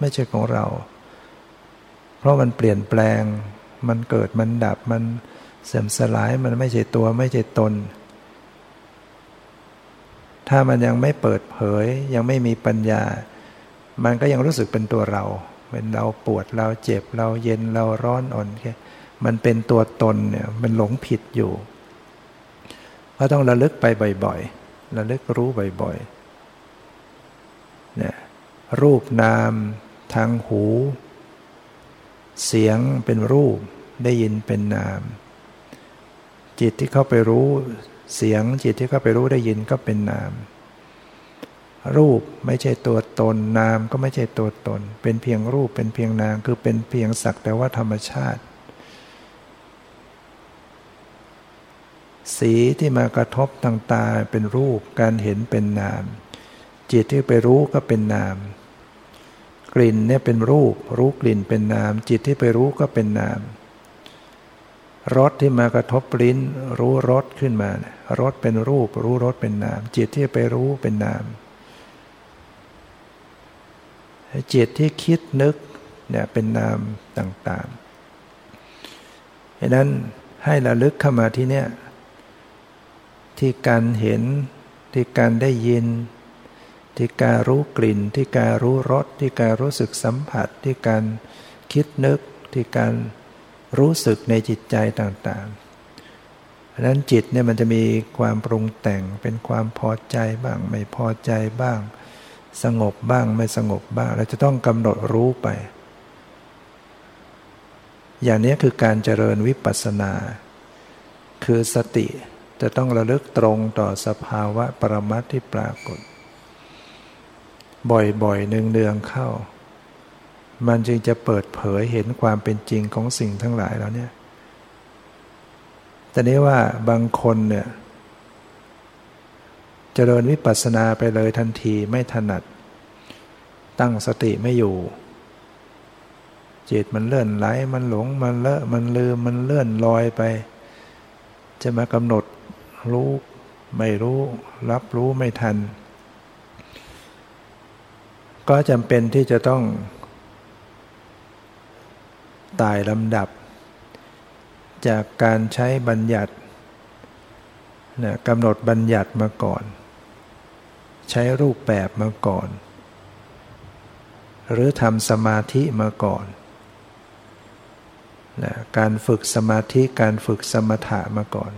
ไม่ใช่ของเรา เพราะมันเปลี่ยนแปลง มันเกิดมันดับมัน เสื่อมสลายมันไม่ใช่ตัวไม่ใช่ตน ถ้ามันยังไม่เปิดเผย ยังไม่มีปัญญา มันก็ยังรู้สึกเป็นตัวเรา เป็นเราปวดเราเจ็บเราเย็นเราร้อนอ่อนแค่มันเป็นตัวตนเนี่ยมันหลงผิดอยู่ ก็ต้องระลึกไปบ่อยๆระลึกรู้บ่อยๆเนี่ยรูปนาม ทางหู เสียงเป็นรูปได้ยินเป็นนาม จิตที่เข้าไปรู้เสียงจิตที่เข้าไปรู้ได้ยินก็เป็นนาม รูปไม่ใช่ตัวตน นามก็ไม่ใช่ตัวตน เป็นเพียงรูปเป็นเพียงนามคือเป็นเพียงสักแต่ว่าธรรมชาติ สีที่มากระทบทางตาเป็นรูปการเห็นเป็นนาม จิตที่ไปรู้ก็เป็นนาม กลิ่นเนี่ยเป็นรูป รู้กลิ่นเป็นนาม จิตที่ไปรู้ก็เป็นนาม รสที่มากระทบลิ้น รู้รสขึ้นมารสเป็นรูป รู้รสเป็นนาม จิตที่ไปรู้เป็นนามจิตที่คิดนึกเนี่ยเป็นนามต่างๆดังนั้นให้ระลึกเข้ามาที่เนี่ยที่การเห็นที่การได้ยิน ที่การรู้กลิ่น ที่การรู้รสที่การรู้สึกสัมผัส ที่การคิดนึกที่การ รู้สึกในจิตใจต่างๆเพราะนั้นจิตเนี่ยมันจะมีความปรุงแต่งเป็นความพอใจบ้าง ไม่พอใจบ้าง สงบบ้างไม่สงบบ้าง เราจะต้องกำหนดรู้ไป อย่างนี้คือการเจริญวิปัสสนา คือสติจะต้องระลึกตรงต่อสภาวะปรมัตที่ปรากฏ บ่อยๆเนืองๆเข้า มันจึงจะเปิดเผยเห็นความเป็นจริงของสิ่งทั้งหลายแล้วเนี่ย แต่นี้ว่าบางคนเนี่ยจเจริญวิปัสสนาไปเลยทันทีไม่ถนัด ตั้งสติไม่อยู่ จิตมันเลื่อนไหล มันหลง มันเลอะ มันลืม มันเลื่อนลอยไป จะมากำหนดรู้ไม่รู้ รับรู้ไม่ทัน ก็จำเป็นที่จะต้อง ตายลำดับ จากการใช้บัญญัตินะกำหนดบัญญัติมาก่อน ใช้รูปแบบมาก่อน หรือทำสมาธิมาก่อนนะการฝึกสมาธิการฝึกสมถะมาก่อน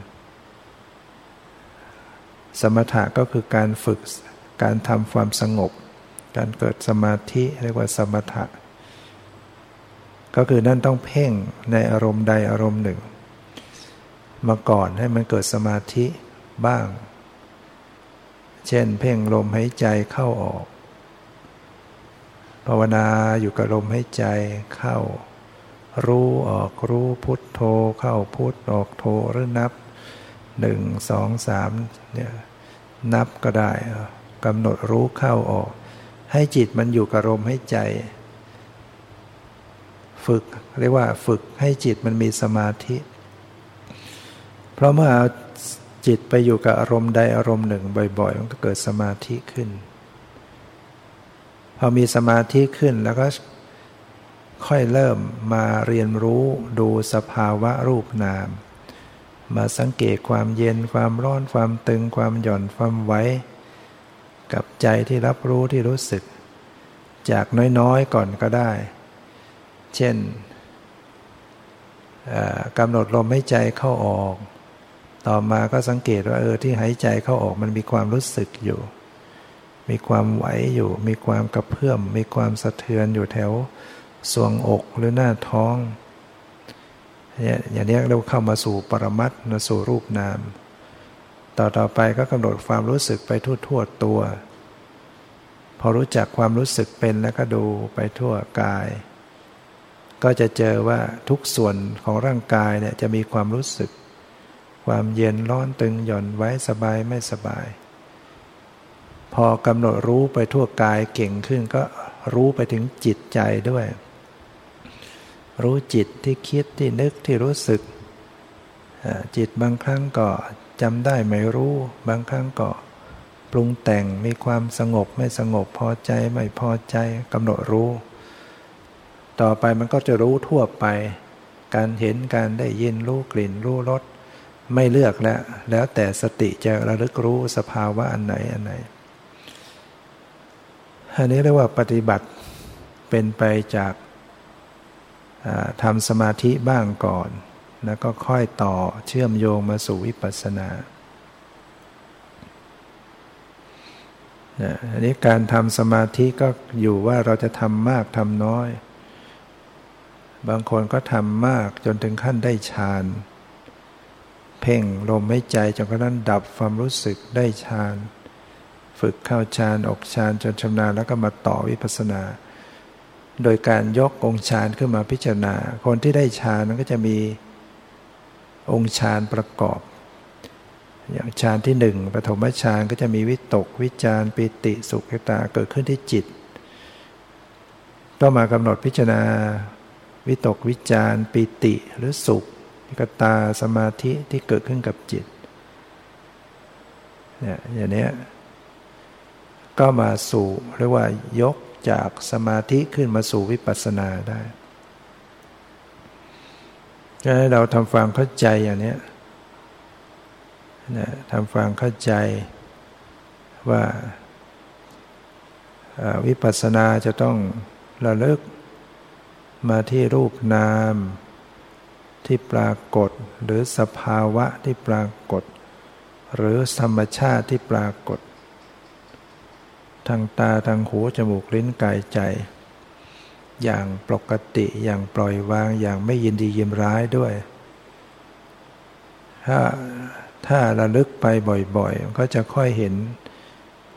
สมถะก็คือการฝึกการทำความสงบ การเกิดสมาธิเรียกว่าสมถะ ก็คือนั่นต้องเพ่งในอารมณ์ใดอารมณ์หนึ่ง มาก่อนให้มันเกิดสมาธิบ้าง เช่น เพ่งลมหายใจเข้าออก ภาวนาอยู่กับลมหายใจเข้า รู้ออกรู้พุทโธเข้าพุทออกโธหรือนับหนึ่งสองสามเนี่ยนับก็ได้กำหนดรู้เข้าออก ให้จิตมันอยู่กับลมหายใจ ฝึก เรียกว่าฝึกให้จิตมันมีสมาธิ เพราะเมื่อเอาจิตไปอยู่กับอารมณ์ใดอารมณ์หนึ่งบ่อยๆมันก็เกิดสมาธิขึ้น พอมีสมาธิขึ้นแล้วก็ค่อยเริ่มมาเรียนรู้ดูสภาวะรูปนาม มาสังเกตความเย็นความร้อนความตึงความหย่อนความไว้ กับใจที่รับรู้ที่รู้สึก จากน้อยๆก่อนก็ได้ เช่นกำหนดลมหายใจเข้าออก ต่อมาก็สังเกตว่าเออที่หายใจเข้าออกมันมีความรู้สึกอยู่ มีความไหวอยู่ มีความกระเพื่อม มีความสะเทือนอยู่แถวสวงอกหรือหน้าท้องเนี่ยอย่างนี้เราเข้ามาสู่ปรมัตมาสู่รูปนาม ต่อต่อไปก็กำหนดความรู้สึกไปทั่วทั่วตัว พอรู้จักความรู้สึกเป็นแล้วก็ดูไปทั่วกาย ก็จะเจอว่าทุกส่วนของร่างกายเนี่ยจะมีความรู้สึก ความเย็นร้อนตึงหย่อนไว้สบายไม่สบาย พอกำหนดรู้ไปทั่วกายเก่งขึ้นก็รู้ไปถึงจิตใจด้วย รู้จิตที่คิดที่นึกที่รู้สึก จิตบางครั้งก็จำได้ไม่รู้ บางครั้งก็ปรุงแต่งมีความสงบไม่สงบพอใจไม่พอใจกำหนดรู้ ต่อไปมันก็จะรู้ทั่วไป การเห็นการได้ยินรู้กลิ่นรู้รสไม่เลือกแล้ว แล้วแต่สติจะระลึกรู้สภาวะอันไหนอันไหน อันนี้เรียกว่าปฏิบัติเป็นไปจากทำสมาธิบ้างก่อน แล้วก็ค่อยต่อเชื่อมโยงมาสู่วิปัสสนาอันนี้การทำสมาธิก็อยู่ว่าเราจะทำมากทำน้อย บางคนก็ทำมากจนถึงขั้นได้ฌาน เพ่งลมไม่ใจจนกระทั่งดับความรู้สึกได้ฌาน ฝึกเข้าฌานออกฌานจนชำนาญแล้วก็มาต่อวิปัสสนา โดยการยกองค์ฌานขึ้นมาพิจารณา คนที่ได้ฌานนั้นก็จะมีองค์ฌานประกอบ อย่างฌานที่หนึ่งปฐมฌานก็จะมีวิตก วิจารปิติสุขตาเกิดขึ้นที่จิต ก็มากำหนดพิจารณา วิตกวิจารปิติหรือสุขกตาสมาธิที่เกิดขึ้นกับจิตเนี่ยอย่างนี้ก็มาสู่เรียกว่ายกจากสมาธิขึ้นมาสู่วิปัสสนาได้ให้เราทำความเข้าใจอย่างนี้นะทำความเข้าใจว่าวิปัสสนาจะต้องระลึก มาที่รูปนาม ที่ปรากฏ หรือสภาวะที่ปรากฏ หรือธรรมชาติที่ปรากฏ ทางตาทางหูจมูกลิ้นกายใจ อย่างปกติอย่างปล่อยวางอย่างไม่ยินดียิมร้ายด้วย ถ้าถ้าระลึกไปบ่อยๆ ก็จะค่อยเห็น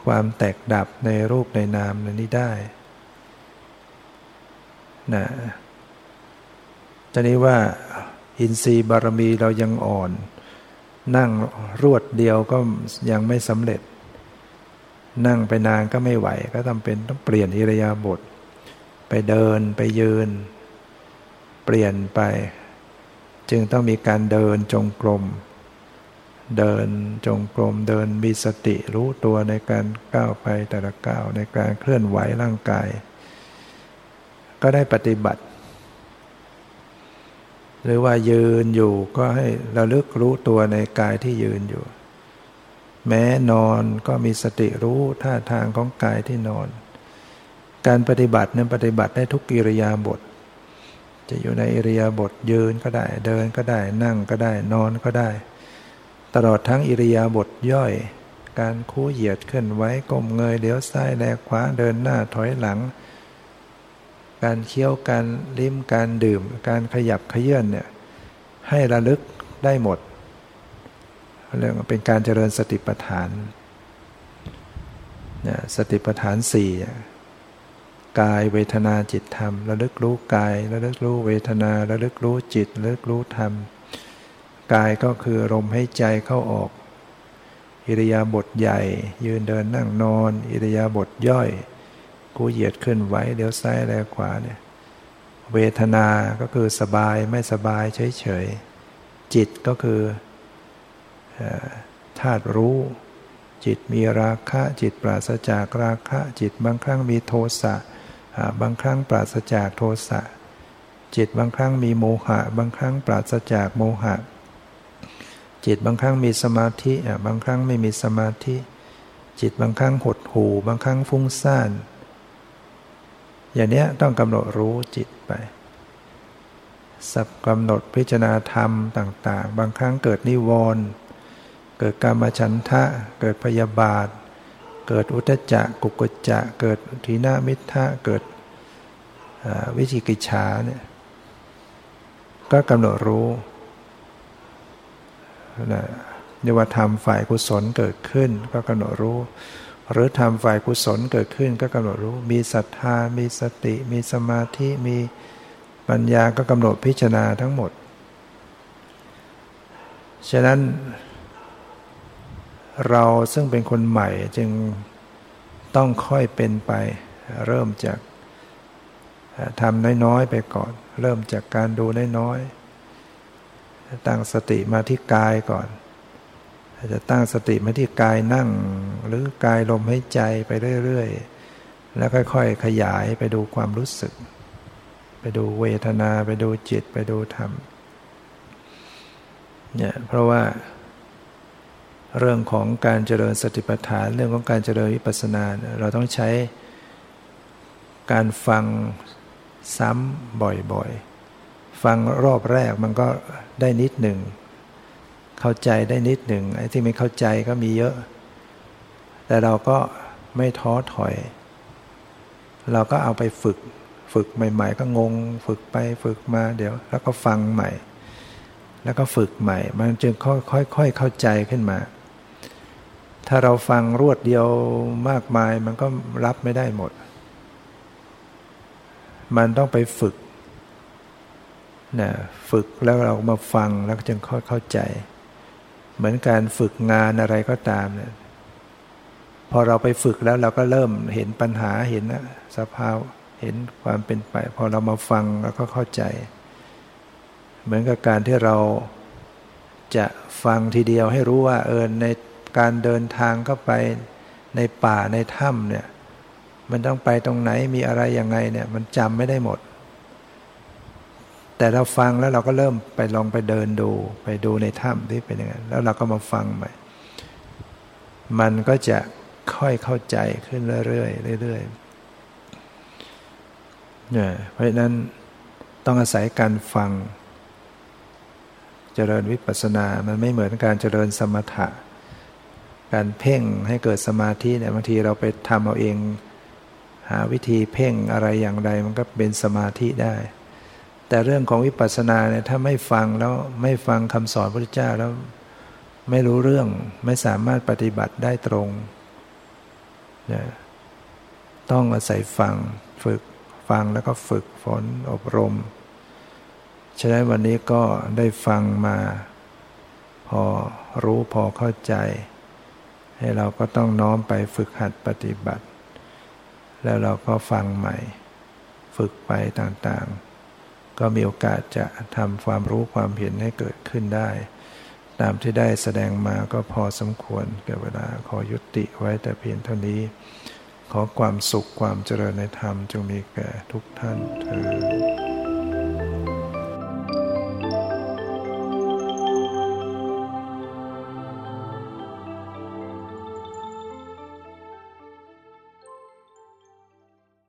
ความแตกดับในรูปในนามนี้ได้ นะตอนนี้ว่าอินทรีย์บารมีเรายังอ่อน นั่งรวดเดียวก็ยังไม่สำเร็จ นั่งไปนานก็ไม่ไหว ก็จำเป็นต้องเปลี่ยนอิรยาบถไปเดินไปยืน เปลี่ยนไป จึงต้องมีการเดินจงกรมเดินจงกรมเดินมีสติรู้ตัวในการก้าวไปแต่ละก้าวในการเคลื่อนไหวร่างกาย ก็ได้ปฏิบัติ หรือว่ายืนอยู่ก็ให้ระลึกรู้ตัวในกายที่ยืนอยู่ แม้นอนก็มีสติรู้ท่าทางของกายที่นอน การปฏิบัตินั้นปฏิบัติได้ทุกกิริยาบท จะอยู่ในอิริยาบถยืนก็ได้เดินก็ได้นั่งก็ได้นอนก็ได้ ตลอดทั้งอิริยาบถย่อยการคู่เหยียดขึ้นไว้ก้มเงยเดี๋ยวซ้ายแลขวาเดินหน้าถอยหลัง การเคี้ยวการลิ้มการดื่ม การขยับขยื่นเนี่ยให้ระลึกได้หมดเรื่องเป็นการเจริญสติปัฏฐานเนี่ยสติปัฏฐานสี่กายเวทนาจิตธรรม ระลึกรู้กายระลึกรู้เวทนาระลึกรู้จิตระลึกรู้ธรรม กายก็คือลมให้ใจเข้าออก อิริยาบถใหญ่ ยืนเดินนั่งนอน อิริยาบถย่อย กูเหยียดขึ้นไหวเดี๋ยวซ้ายแล้วขวาเนี่ย เวทนาก็คือสบายไม่สบายเฉยๆ จิตก็คือธาตุรู้ จิตมีราคะจิตปราศจากราคะ จิตบางครั้งมีโทสะบางครั้งปราศจากโทสะจิตบางครั้งมีโมหะ บางครั้งปราศจากโมหะ จิตบางครั้งมีสมาธิบางครั้งไม่มีสมาธิ จิตบางครั้งหดหู่ บางครั้งฟุ้งซ่าน อย่างนี้ต้องกำหนดรู้จิตไปสับกำหนดพิจารณาธรรมต่าง ๆ บางครั้งเกิดนิวรณ์เกิดกรรมฉันทะ เกิดพยาบาท เกิดอุทจักกุกจะเกิดทีนามิทะเกิดวิจิกิจฉาเนี่ยก็กำหนดรู้นะเรียกว่าทำฝ่ายกุศลเกิดขึ้น ก็กำหนดรู้ หรือทำฝ่ายกุศลเกิดขึ้นก็กำหนดรู้ มีศรัทธา มีสติ มีสมาธิ มีปัญญาก็กำหนดพิจารณาทั้งหมด ฉะนั้น เราซึ่งเป็นคนใหม่จึงต้องค่อยเป็นไป เริ่มจากทำน้อยๆไปก่อน เริ่มจากการดูน้อยๆตั้งสติมาที่กายก่อน จะตั้งสติมาที่กายนั่ง หรือกายลมให้ใจไปเรื่อยๆ แล้วค่อยๆ ขยายไปดูความรู้สึก ไปดูเวทนาไปดูจิตไปดูธรรมเนี่ยเพราะว่าเรื่องของการเจริญสติปัฏฐาน เรื่องของการเจริญวิปัสสนา เราต้องใช้การฟังซ้ำบ่อยๆ ฟังรอบแรกมันก็ได้นิดหนึ่ง เข้าใจได้นิดหนึ่งไอ้ที่ไม่เข้าใจก็มีเยอะ แต่เราก็ไม่ท้อถอย เราก็เอาไปฝึก ฝึกใหม่ ๆ ก็งง ฝึกไปฝึกมาเดี๋ยว แล้วก็ฟังใหม่ แล้วก็ฝึกใหม่ มันจึงค่อยๆเข้าใจขึ้นมา ถ้าเราฟังรวดเดียวมากมายมันก็รับไม่ได้หมด มันต้องไปฝึกนะฝึกแล้วเรามาฟังแล้วจึงค่อยเข้าใจ เหมือนการฝึกงานอะไรก็ตามเนี่ยพอเราไปฝึกแล้วเราก็เริ่มเห็นปัญหาเห็นสภาวเห็นความเป็นไป พอเรามาฟังแล้วก็เข้าใจ เหมือนกับการที่เราจะฟังทีเดียวให้รู้ว่าเออในการเดินทางเข้าไปในป่าในถ้ำเนี่ย มันต้องไปตรงไหนมีอะไรยังไงเนี่ย มันจำไม่ได้หมด แต่เราฟังแล้วเราก็เริ่มไปลองไปเดินดู ไปดูในถ้ำที่เป็นยังไงแล้วเราก็มาฟังใหม่ มันก็จะค่อยเข้าใจขึ้นเรื่อยๆเรื่อยๆเนี่ยเพราะฉะนั้นต้องอาศัยการฟัง เจริญวิปัสสนา มันไม่เหมือนการเจริญสมถะ การเพ่งให้เกิดสมาธิเนี่ยบางทีเราไปทำเอาเอง หาวิธีเพ่งอะไรอย่างใดมันก็เป็นสมาธิได้ แต่เรื่องของวิปัสสนาเนี่ยถ้าไม่ฟังแล้วไม่ฟังคำสอนพระพุทธเจ้าแล้วไม่รู้เรื่องไม่สามารถปฏิบัติได้ตรงนะต้องอาศัยฟังฝึกฟังแล้วก็ฝึกฝนอบรม ฉะนั้นวันนี้ก็ได้ฟังมา พอรู้พอเข้าใจ ให้เราก็ต้องน้อมไปฝึกหัดปฏิบัติ แล้วเราก็ฟังใหม่ ฝึกไปต่างๆ ก็มีโอกาสจะทำความรู้ความเห็นให้เกิดขึ้นได้ ตามที่ได้แสดงมาก็พอสมควรเกิดเวลาขอยุติไว้แต่เพียงเท่านี้ ขอความสุขความเจริญในธรรมจงมีแก่ทุกท่านเธอ